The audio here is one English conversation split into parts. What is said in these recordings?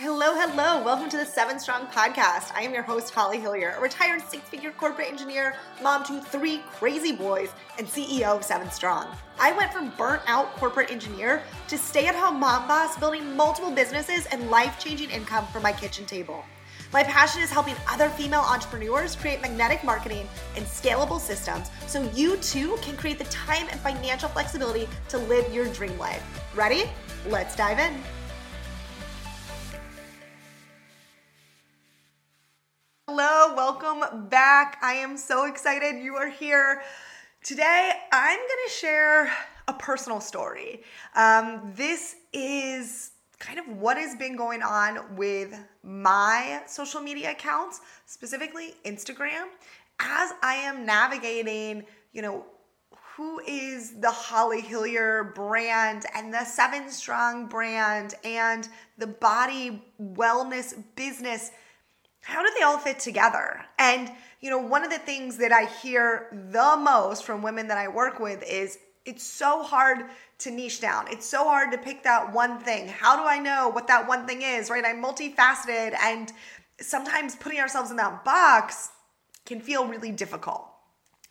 Hello, hello. Welcome to the Seven Strong podcast. I am your host, Holly Hillyer, a retired six figure corporate engineer, mom to three crazy boys, and CEO of Seven Strong. I went from burnt out corporate engineer to stay at home mom boss, building multiple businesses and life changing income from my kitchen table. My passion is helping other female entrepreneurs create magnetic marketing and scalable systems so you too can create the time and financial flexibility to live your dream life. Ready? Let's dive in. Hello, welcome back. I am so excited you are here. Today, I'm going to share a personal story. Um, this is kind of what has been going on with my social media accounts, specifically Instagram, as I am navigating, you know, who is the Holly Hillyer brand and the Seven Strong brand and the body wellness business how do they all fit together? And, you know, one of the things that I hear the most from women that I work with is it's so hard to niche down. It's so hard to pick that one thing. How do I know what that one thing is, right? I'm multifaceted, and sometimes putting ourselves in that box can feel really difficult.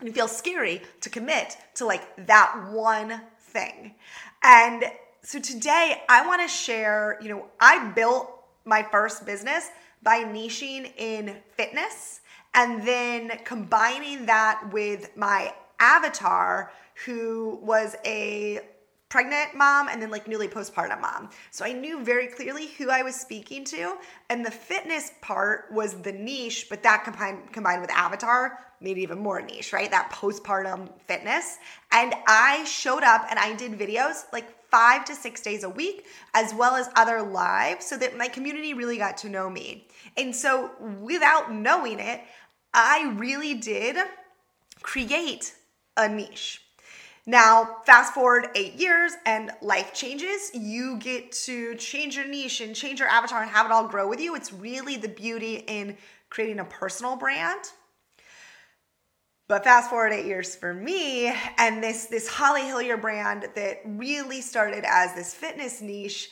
And it feels scary to commit to like that one thing. And so today I want to share, you know, I built my first business by niching in fitness and then combining that with my avatar who was a pregnant mom and then like newly postpartum mom. So I knew very clearly who I was speaking to and the fitness part was the niche but that combined combined with avatar made even more niche, right? That postpartum fitness. And I showed up and I did videos like 5 to 6 days a week as well as other live so that my community really got to know me. And so without knowing it, I really did create a niche. Now, fast forward eight years and life changes. You get to change your niche and change your avatar and have it all grow with you. It's really the beauty in creating a personal brand. But fast forward eight years for me, and this this Holly Hillyer brand that really started as this fitness niche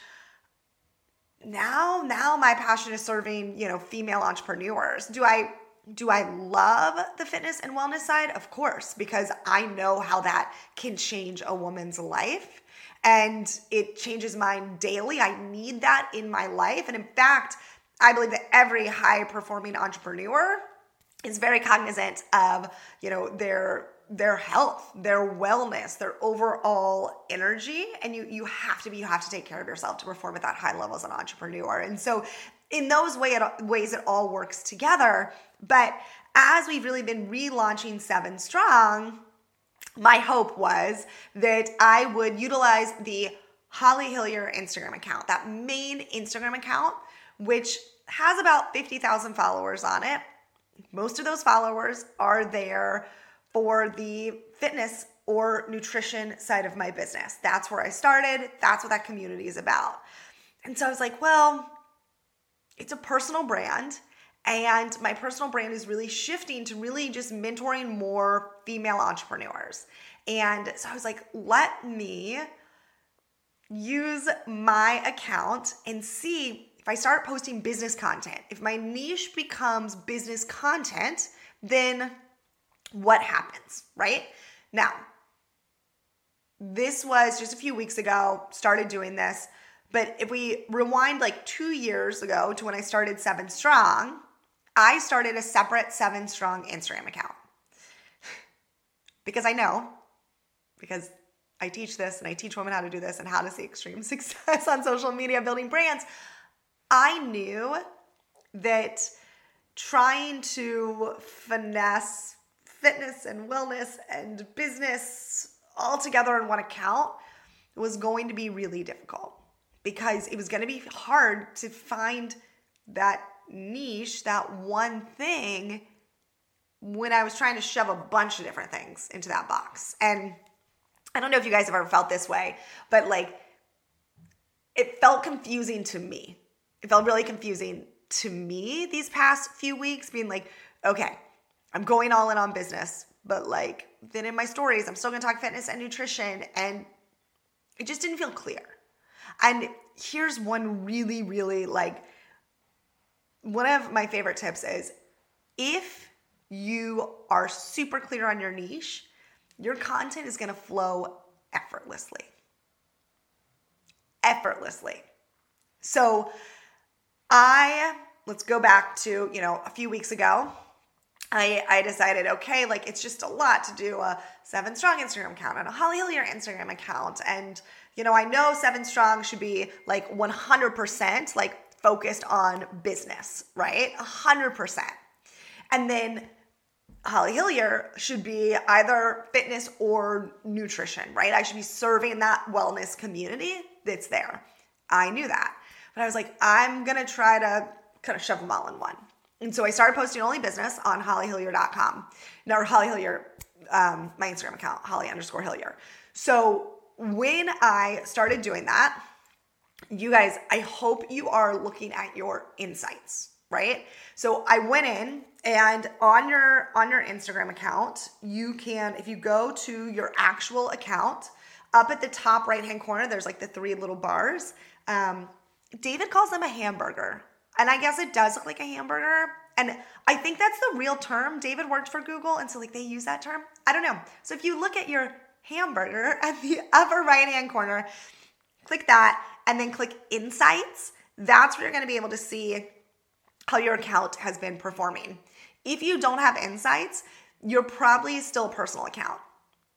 now now my passion is serving you know female entrepreneurs. Do i do i love the fitness and wellness side? Of course because i know how that can change a woman's life and it changes mine daily. I need that in my life. And in fact i believe that every high performing entrepreneur is very cognizant of you know their their health, their wellness, their overall energy. And you you have to be, you have to take care of yourself to perform at that high level as an entrepreneur. And so in those way, it, ways it all works together. But as we've really been relaunching Seven Strong, my hope was that I would utilize the Holly Hillyer Instagram account, that main Instagram account, which has about 50,000 followers on it. Most of those followers are there for the fitness or nutrition side of my business. That's where I started. That's what that community is about. And so I was like, well, it's a personal brand. And my personal brand is really shifting to really just mentoring more female entrepreneurs. And so I was like, let me use my account and see if I start posting business content. If my niche becomes business content, then what happens, right? Now, this was just a few weeks ago, started doing this. But if we rewind like two years ago to when I started Seven Strong, I started a separate Seven Strong Instagram account. because I know, because I teach this and I teach women how to do this and how to see extreme success on social media building brands. I knew that trying to finesse fitness and wellness and business all together in one account was going to be really difficult because it was going to be hard to find that niche, that one thing when I was trying to shove a bunch of different things into that box. And I don't know if you guys have ever felt this way, but like it felt confusing to me. It felt really confusing to me these past few weeks, being like, okay, I'm going all in on business, but like then in my stories, I'm still gonna talk fitness and nutrition. And it just didn't feel clear. And here's one really, really like one of my favorite tips is if you are super clear on your niche, your content is to flow effortlessly. Effortlessly. So, I let's go back to, you know, a few weeks ago. I, I decided, okay, like it's just a lot to do a Seven Strong Instagram account and a Holly Hillyer Instagram account. And, you know, I know Seven Strong should be like 100% like focused on business, right? 100%. And then Holly Hillyer should be either fitness or nutrition, right? I should be serving that wellness community that's there. I knew that. But I was like, I'm going to try to kind of shove them all in one. And so I started posting only business on hollyhillyer.com. Or Holly Hillyer, um, my Instagram account, Holly underscore Hillyer. So when I started doing that, you guys, I hope you are looking at your insights, right? So I went in and on your on your Instagram account, you can if you go to your actual account, up at the top right hand corner, there's like the three little bars. Um, David calls them a hamburger. And I guess it does look like a hamburger. And I think that's the real term. David worked for Google, and so like they use that term. I don't know. So if you look at your hamburger at the upper right hand corner, click that and then click insights. That's where you're gonna be able to see how your account has been performing. If you don't have insights, you're probably still a personal account.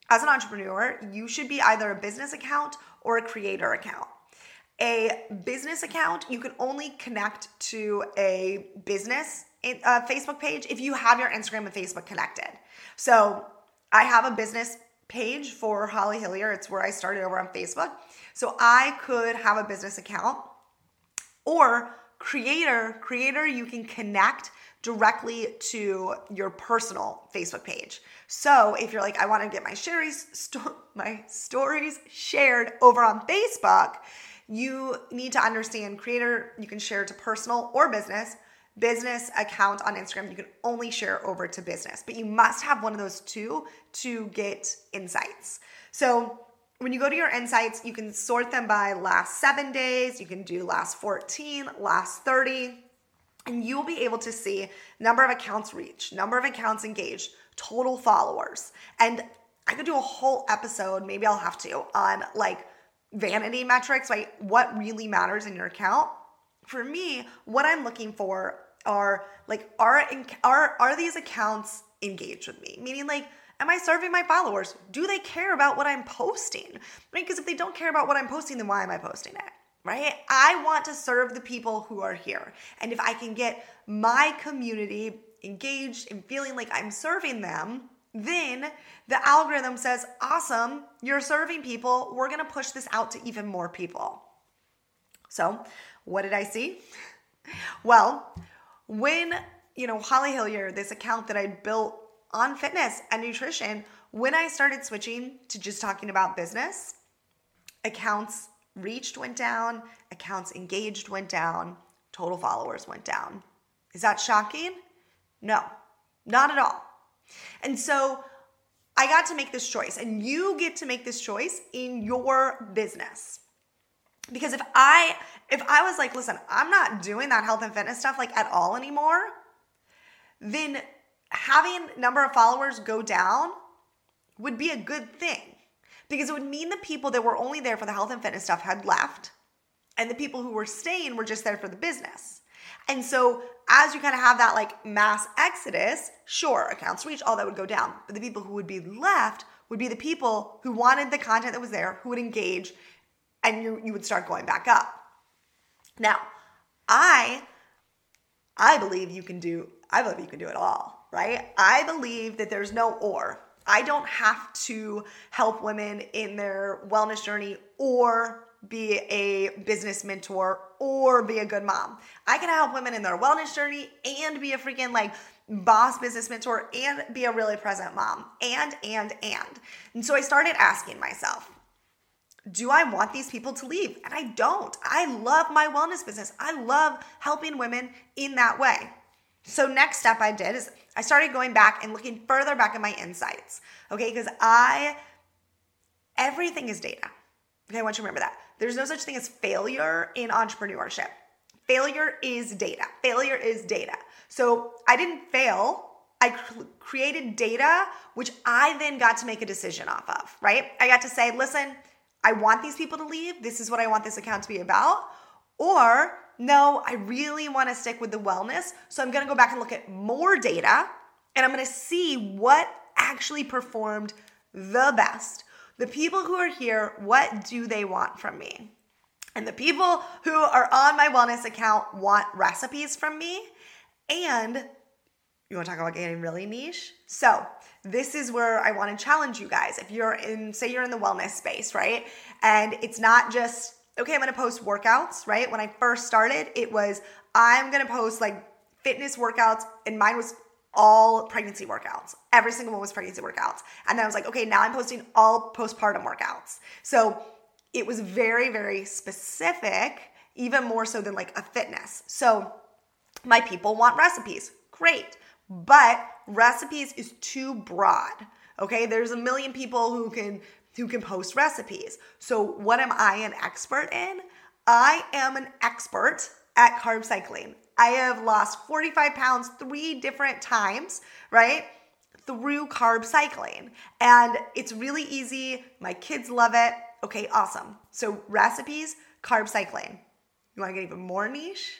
As an entrepreneur, you should be either a business account or a creator account. A business account, you can only connect to a business uh, Facebook page if you have your Instagram and Facebook connected. So I have a business page for Holly Hillyer. It's where I started over on Facebook. So I could have a business account or creator, creator, you can connect directly to your personal Facebook page. So if you're like, I want to get my stories, sto- my stories shared over on Facebook, you need to understand creator, you can share to personal or business. Business account on Instagram, you can only share over to business, but you must have one of those two to get insights. So when you go to your insights, you can sort them by last seven days, you can do last 14, last 30, and you'll be able to see number of accounts reached, number of accounts engaged, total followers. And I could do a whole episode, maybe I'll have to, on like vanity metrics, right? What really matters in your account. For me, what I'm looking for are like are are are these accounts engaged with me? Meaning like am I serving my followers? Do they care about what I'm posting? Right? Because if they don't care about what I'm posting, then why am I posting it? Right? I want to serve the people who are here. And if I can get my community engaged and feeling like I'm serving them, then the algorithm says, awesome, you're serving people. We're going to push this out to even more people. So, what did I see? Well, when, you know, Holly Hillyer, this account that I built on fitness and nutrition, when I started switching to just talking about business, accounts reached went down, accounts engaged went down, total followers went down. Is that shocking? No, not at all. And so I got to make this choice, and you get to make this choice in your business. Because if I if I was like, listen, I'm not doing that health and fitness stuff like at all anymore, then having number of followers go down would be a good thing because it would mean the people that were only there for the health and fitness stuff had left and the people who were staying were just there for the business. And so as you kind of have that like mass exodus, sure, accounts reach, all that would go down. But the people who would be left would be the people who wanted the content that was there, who would engage, and you, you would start going back up. Now, I I believe you can do I believe you can do it all, right? I believe that there's no or. I don't have to help women in their wellness journey or be a business mentor or be a good mom. I can help women in their wellness journey and be a freaking like boss business mentor and be a really present mom. And, and, and. And so I started asking myself, do I want these people to leave? And I don't. I love my wellness business. I love helping women in that way. So, next step I did is I started going back and looking further back at my insights. Okay, because I, everything is data. Okay, I want you to remember that. There's no such thing as failure in entrepreneurship. failure is data. Failure is data. So I didn't fail. I cr- created data, which I then got to make a decision off of, right? I got to say, listen, I want these people to leave. This is what I want this account to be about. Or, no, I really want to stick with the wellness. So I'm going to go back and look at more data and I'm going to see what actually performed the best. The people who are here, what do they want from me? And the people who are on my wellness account want recipes from me. And you want to talk about getting really niche? So, this is where I want to challenge you guys. If you're in, say, you're in the wellness space, right? And it's not just, okay, I'm going to post workouts, right? When I first started, it was, I'm going to post like fitness workouts, and mine was all pregnancy workouts. Every single one was pregnancy workouts. And then I was like, okay, now I'm posting all postpartum workouts. So it was very, very specific, even more so than like a fitness. So my people want recipes. Great. But recipes is too broad. Okay? There's a million people who can who can post recipes. So what am I an expert in? I am an expert at carb cycling. I have lost 45 pounds three different times, right? Through carb cycling. And it's really easy. My kids love it. Okay, awesome. So, recipes, carb cycling. You wanna get even more niche?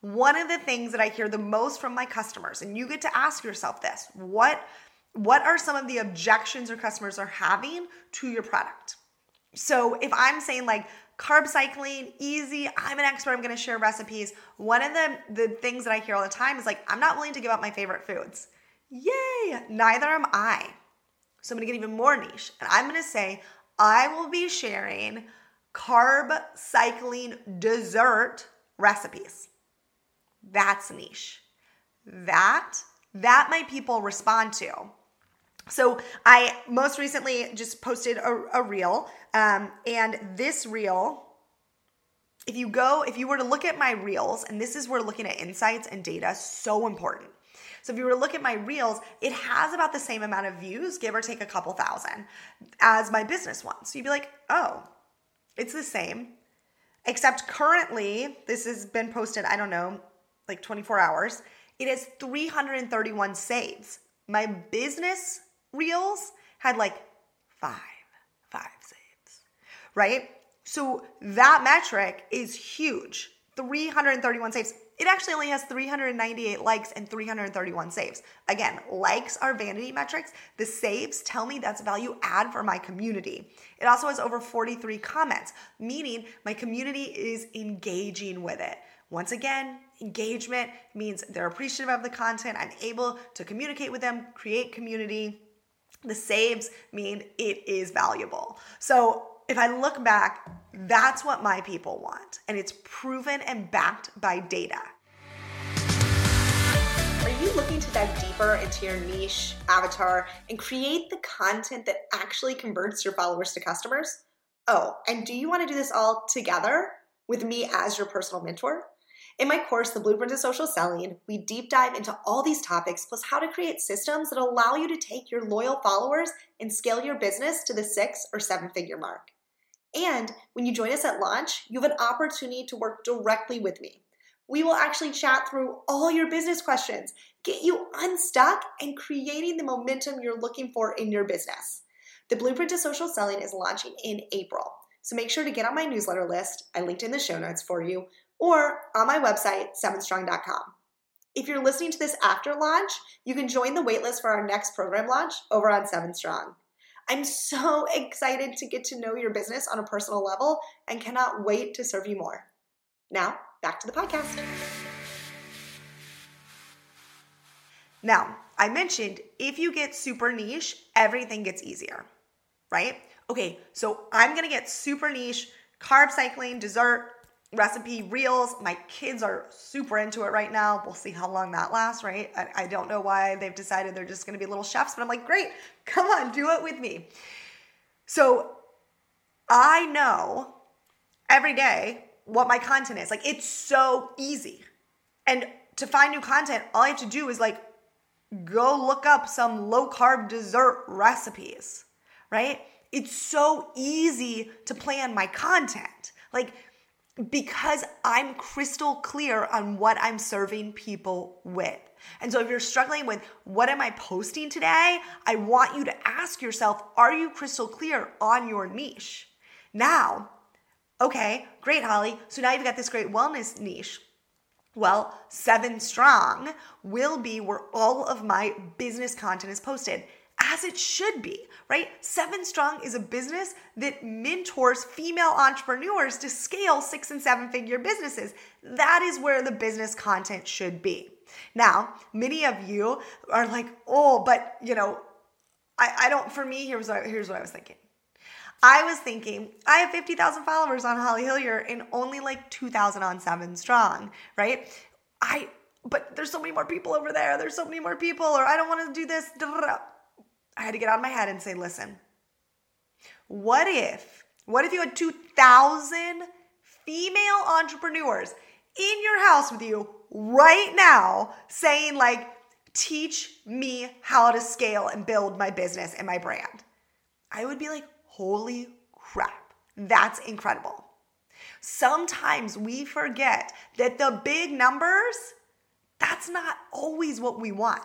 One of the things that I hear the most from my customers, and you get to ask yourself this what, what are some of the objections your customers are having to your product? So, if I'm saying, like, carb cycling, easy. I'm an expert. I'm going to share recipes. One of the, the things that I hear all the time is like, I'm not willing to give up my favorite foods. Yay! Neither am I. So I'm going to get even more niche. And I'm going to say, I will be sharing carb cycling dessert recipes. That's niche. That, that my people respond to. So I most recently just posted a, a reel, um, and this reel, if you go, if you were to look at my reels, and this is where looking at insights and data so important. So if you were to look at my reels, it has about the same amount of views, give or take a couple thousand, as my business one. So you'd be like, oh, it's the same. Except currently, this has been posted, I don't know, like 24 hours. It has 331 saves. My business reels had like five, five saves, right? So that metric is huge 331 saves. It actually only has 398 likes and 331 saves. Again, likes are vanity metrics. The saves tell me that's value add for my community. It also has over 43 comments, meaning my community is engaging with it. Once again, engagement means they're appreciative of the content. I'm able to communicate with them, create community. The saves mean it is valuable. So if I look back, that's what my people want. And it's proven and backed by data. Are you looking to dive deeper into your niche avatar and create the content that actually converts your followers to customers? Oh, and do you want to do this all together with me as your personal mentor? In my course, The Blueprint to Social Selling, we deep dive into all these topics, plus how to create systems that allow you to take your loyal followers and scale your business to the six or seven figure mark. And when you join us at launch, you have an opportunity to work directly with me. We will actually chat through all your business questions, get you unstuck, and creating the momentum you're looking for in your business. The Blueprint to Social Selling is launching in April. So make sure to get on my newsletter list. I linked in the show notes for you or on my website, 7strong.com. If you're listening to this after launch, you can join the waitlist for our next program launch over on 7 Strong. I'm so excited to get to know your business on a personal level and cannot wait to serve you more. Now, back to the podcast. Now, I mentioned if you get super niche, everything gets easier, right? Okay, so I'm gonna get super niche, carb cycling, dessert, recipe reels. My kids are super into it right now. We'll see how long that lasts, right? I, I don't know why they've decided they're just gonna be little chefs, but I'm like, great, come on, do it with me. So I know every day what my content is. Like, it's so easy. And to find new content, all I have to do is like go look up some low carb dessert recipes, right? It's so easy to plan my content. Like, because I'm crystal clear on what I'm serving people with. And so if you're struggling with what am I posting today, I want you to ask yourself, are you crystal clear on your niche? Now, okay, great, Holly. So now you've got this great wellness niche. Well, Seven Strong will be where all of my business content is posted as it should be, right? Seven Strong is a business that mentors female entrepreneurs to scale six and seven figure businesses. That is where the business content should be. Now, many of you are like, oh, but you know, I, I don't, for me, here's what, here's what I was thinking. I was thinking, I have 50,000 followers on Holly Hillyer and only like 2,000 on Seven Strong, right? I, but there's so many more people over there. There's so many more people, or I don't want to do this. I had to get out of my head and say, listen, what if, what if you had 2,000 female entrepreneurs in your house with you right now saying, like, teach me how to scale and build my business and my brand? I would be like, holy crap, that's incredible. Sometimes we forget that the big numbers, that's not always what we want.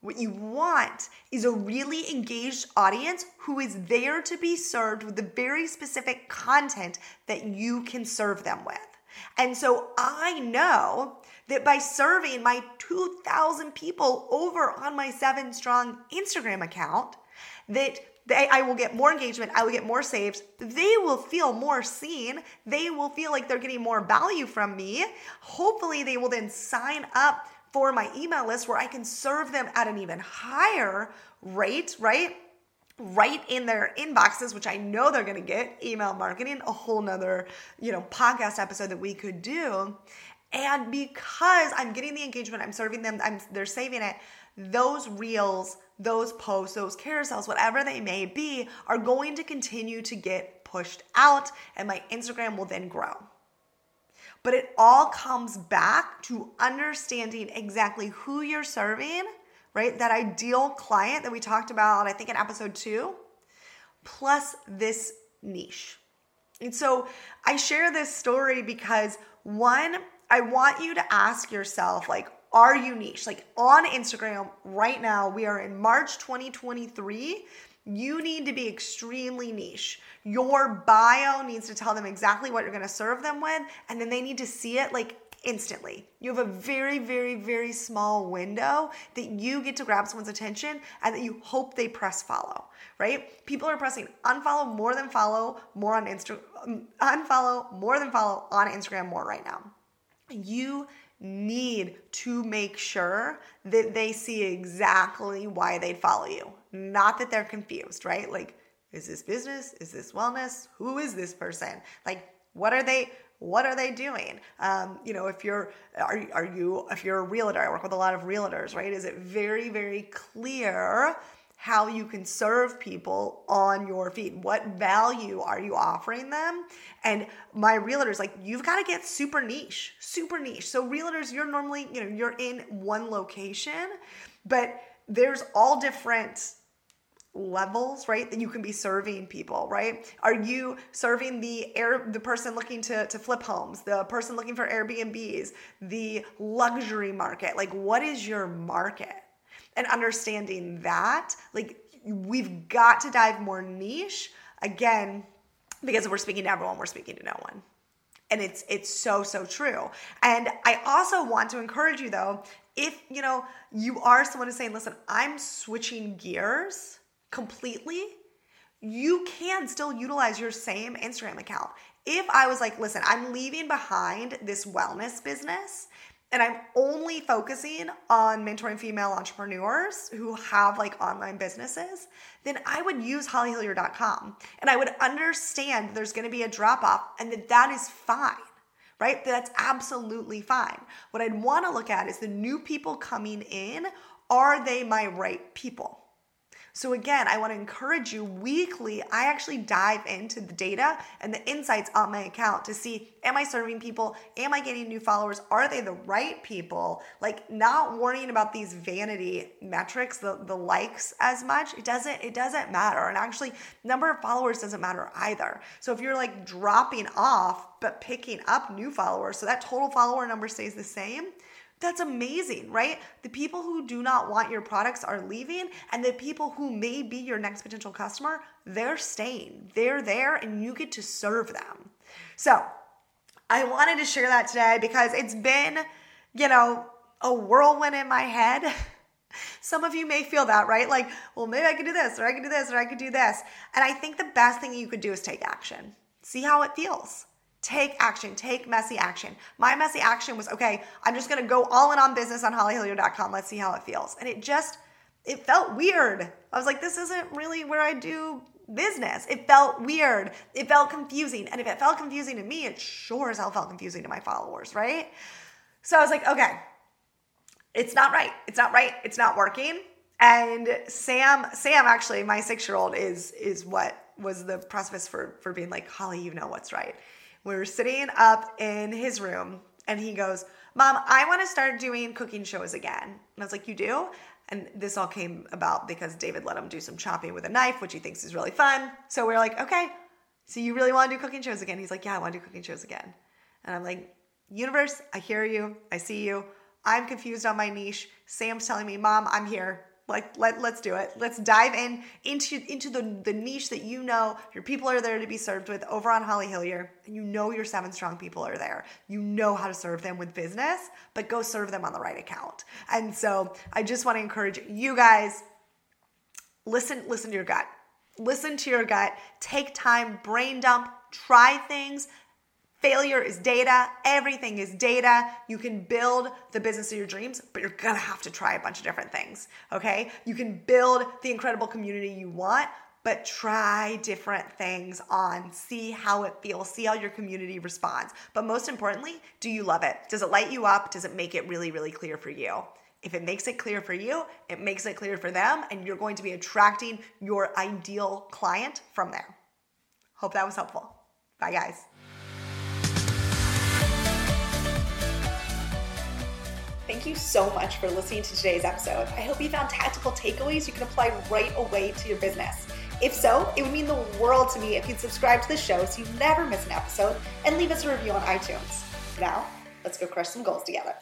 What you want is a really engaged audience who is there to be served with the very specific content that you can serve them with. And so I know that by serving my 2,000 people over on my Seven Strong Instagram account, that they, I will get more engagement, I will get more saves, they will feel more seen, they will feel like they're getting more value from me. Hopefully, they will then sign up for my email list where I can serve them at an even higher rate, right? Right in their inboxes, which I know they're gonna get email marketing, a whole nother, you know, podcast episode that we could do. And because I'm getting the engagement, I'm serving them, I'm they're saving it, those reels, those posts, those carousels, whatever they may be, are going to continue to get pushed out, and my Instagram will then grow. But it all comes back to understanding exactly who you're serving, right? That ideal client that we talked about, I think in episode two, plus this niche. And so I share this story because one, I want you to ask yourself, like, are you niche? Like on Instagram right now, we are in March 2023. You need to be extremely niche. Your bio needs to tell them exactly what you're going to serve them with, and then they need to see it like instantly. You have a very, very, very small window that you get to grab someone's attention and that you hope they press follow, right? People are pressing unfollow more than follow more on Instagram, um, unfollow more than follow on Instagram more right now. You need to make sure that they see exactly why they'd follow you. Not that they're confused, right? Like, is this business? Is this wellness? Who is this person? Like, what are they? What are they doing? Um, you know, if you're, are, are you, if you're a realtor, I work with a lot of realtors, right? Is it very, very clear how you can serve people on your feed. What value are you offering them? And my realtors, like, you've got to get super niche, super niche. So, realtors, you're normally, you know, you're in one location, but there's all different levels right that you can be serving people right are you serving the air the person looking to to flip homes the person looking for airbnbs the luxury market like what is your market and understanding that, like we've got to dive more niche again because we're speaking to everyone, we're speaking to no one. And it's it's so so true. And I also want to encourage you though, if you know you are someone who's saying, "Listen, I'm switching gears completely." You can still utilize your same Instagram account. If I was like, "Listen, I'm leaving behind this wellness business and I'm only focusing on mentoring female entrepreneurs who have like online businesses, then I would use hollyhillyer.com and I would understand there's going to be a drop off and that that is fine, right? That's absolutely fine. What I'd want to look at is the new people coming in, are they my right people? So, again, I want to encourage you weekly. I actually dive into the data and the insights on my account to see am I serving people? Am I getting new followers? Are they the right people? Like, not worrying about these vanity metrics, the, the likes as much. It doesn't, it doesn't matter. And actually, number of followers doesn't matter either. So, if you're like dropping off, but picking up new followers, so that total follower number stays the same that's amazing, right? The people who do not want your products are leaving, and the people who may be your next potential customer, they're staying. They're there, and you get to serve them. So, I wanted to share that today because it's been, you know, a whirlwind in my head. Some of you may feel that, right? Like, well, maybe I could do this, or I could do this, or I could do this. And I think the best thing you could do is take action. See how it feels. Take action, take messy action. My messy action was okay, I'm just gonna go all in on business on hollyhilliard.com. Let's see how it feels. And it just, it felt weird. I was like, this isn't really where I do business. It felt weird. It felt confusing. And if it felt confusing to me, it sure as hell felt confusing to my followers, right? So I was like, okay, it's not right. It's not right. It's not working. And Sam, Sam actually, my six-year-old is is what was the precipice for for being like, Holly, you know what's right we were sitting up in his room and he goes, Mom, I want to start doing cooking shows again. And I was like, You do? And this all came about because David let him do some chopping with a knife, which he thinks is really fun. So we are like, Okay, so you really want to do cooking shows again? He's like, Yeah, I want to do cooking shows again. And I'm like, Universe, I hear you. I see you. I'm confused on my niche. Sam's telling me, Mom, I'm here. Like let let's do it. Let's dive in into into the the niche that you know your people are there to be served with over on Holly hillyer you know your seven strong people are there. You know how to serve them with business, but go serve them on the right account. And so I just want to encourage you guys listen listen to your gut. Listen to your gut. Take time, brain dump, try things, Failure is data. Everything is data. You can build the business of your dreams, but you're gonna have to try a bunch of different things, okay? You can build the incredible community you want, but try different things on. See how it feels, see how your community responds. But most importantly, do you love it? Does it light you up? Does it make it really, really clear for you? If it makes it clear for you, it makes it clear for them, and you're going to be attracting your ideal client from there. Hope that was helpful. Bye, guys. Thank you so much for listening to today's episode. I hope you found tactical takeaways you can apply right away to your business. If so, it would mean the world to me if you'd subscribe to the show so you never miss an episode and leave us a review on iTunes. Now, let's go crush some goals together.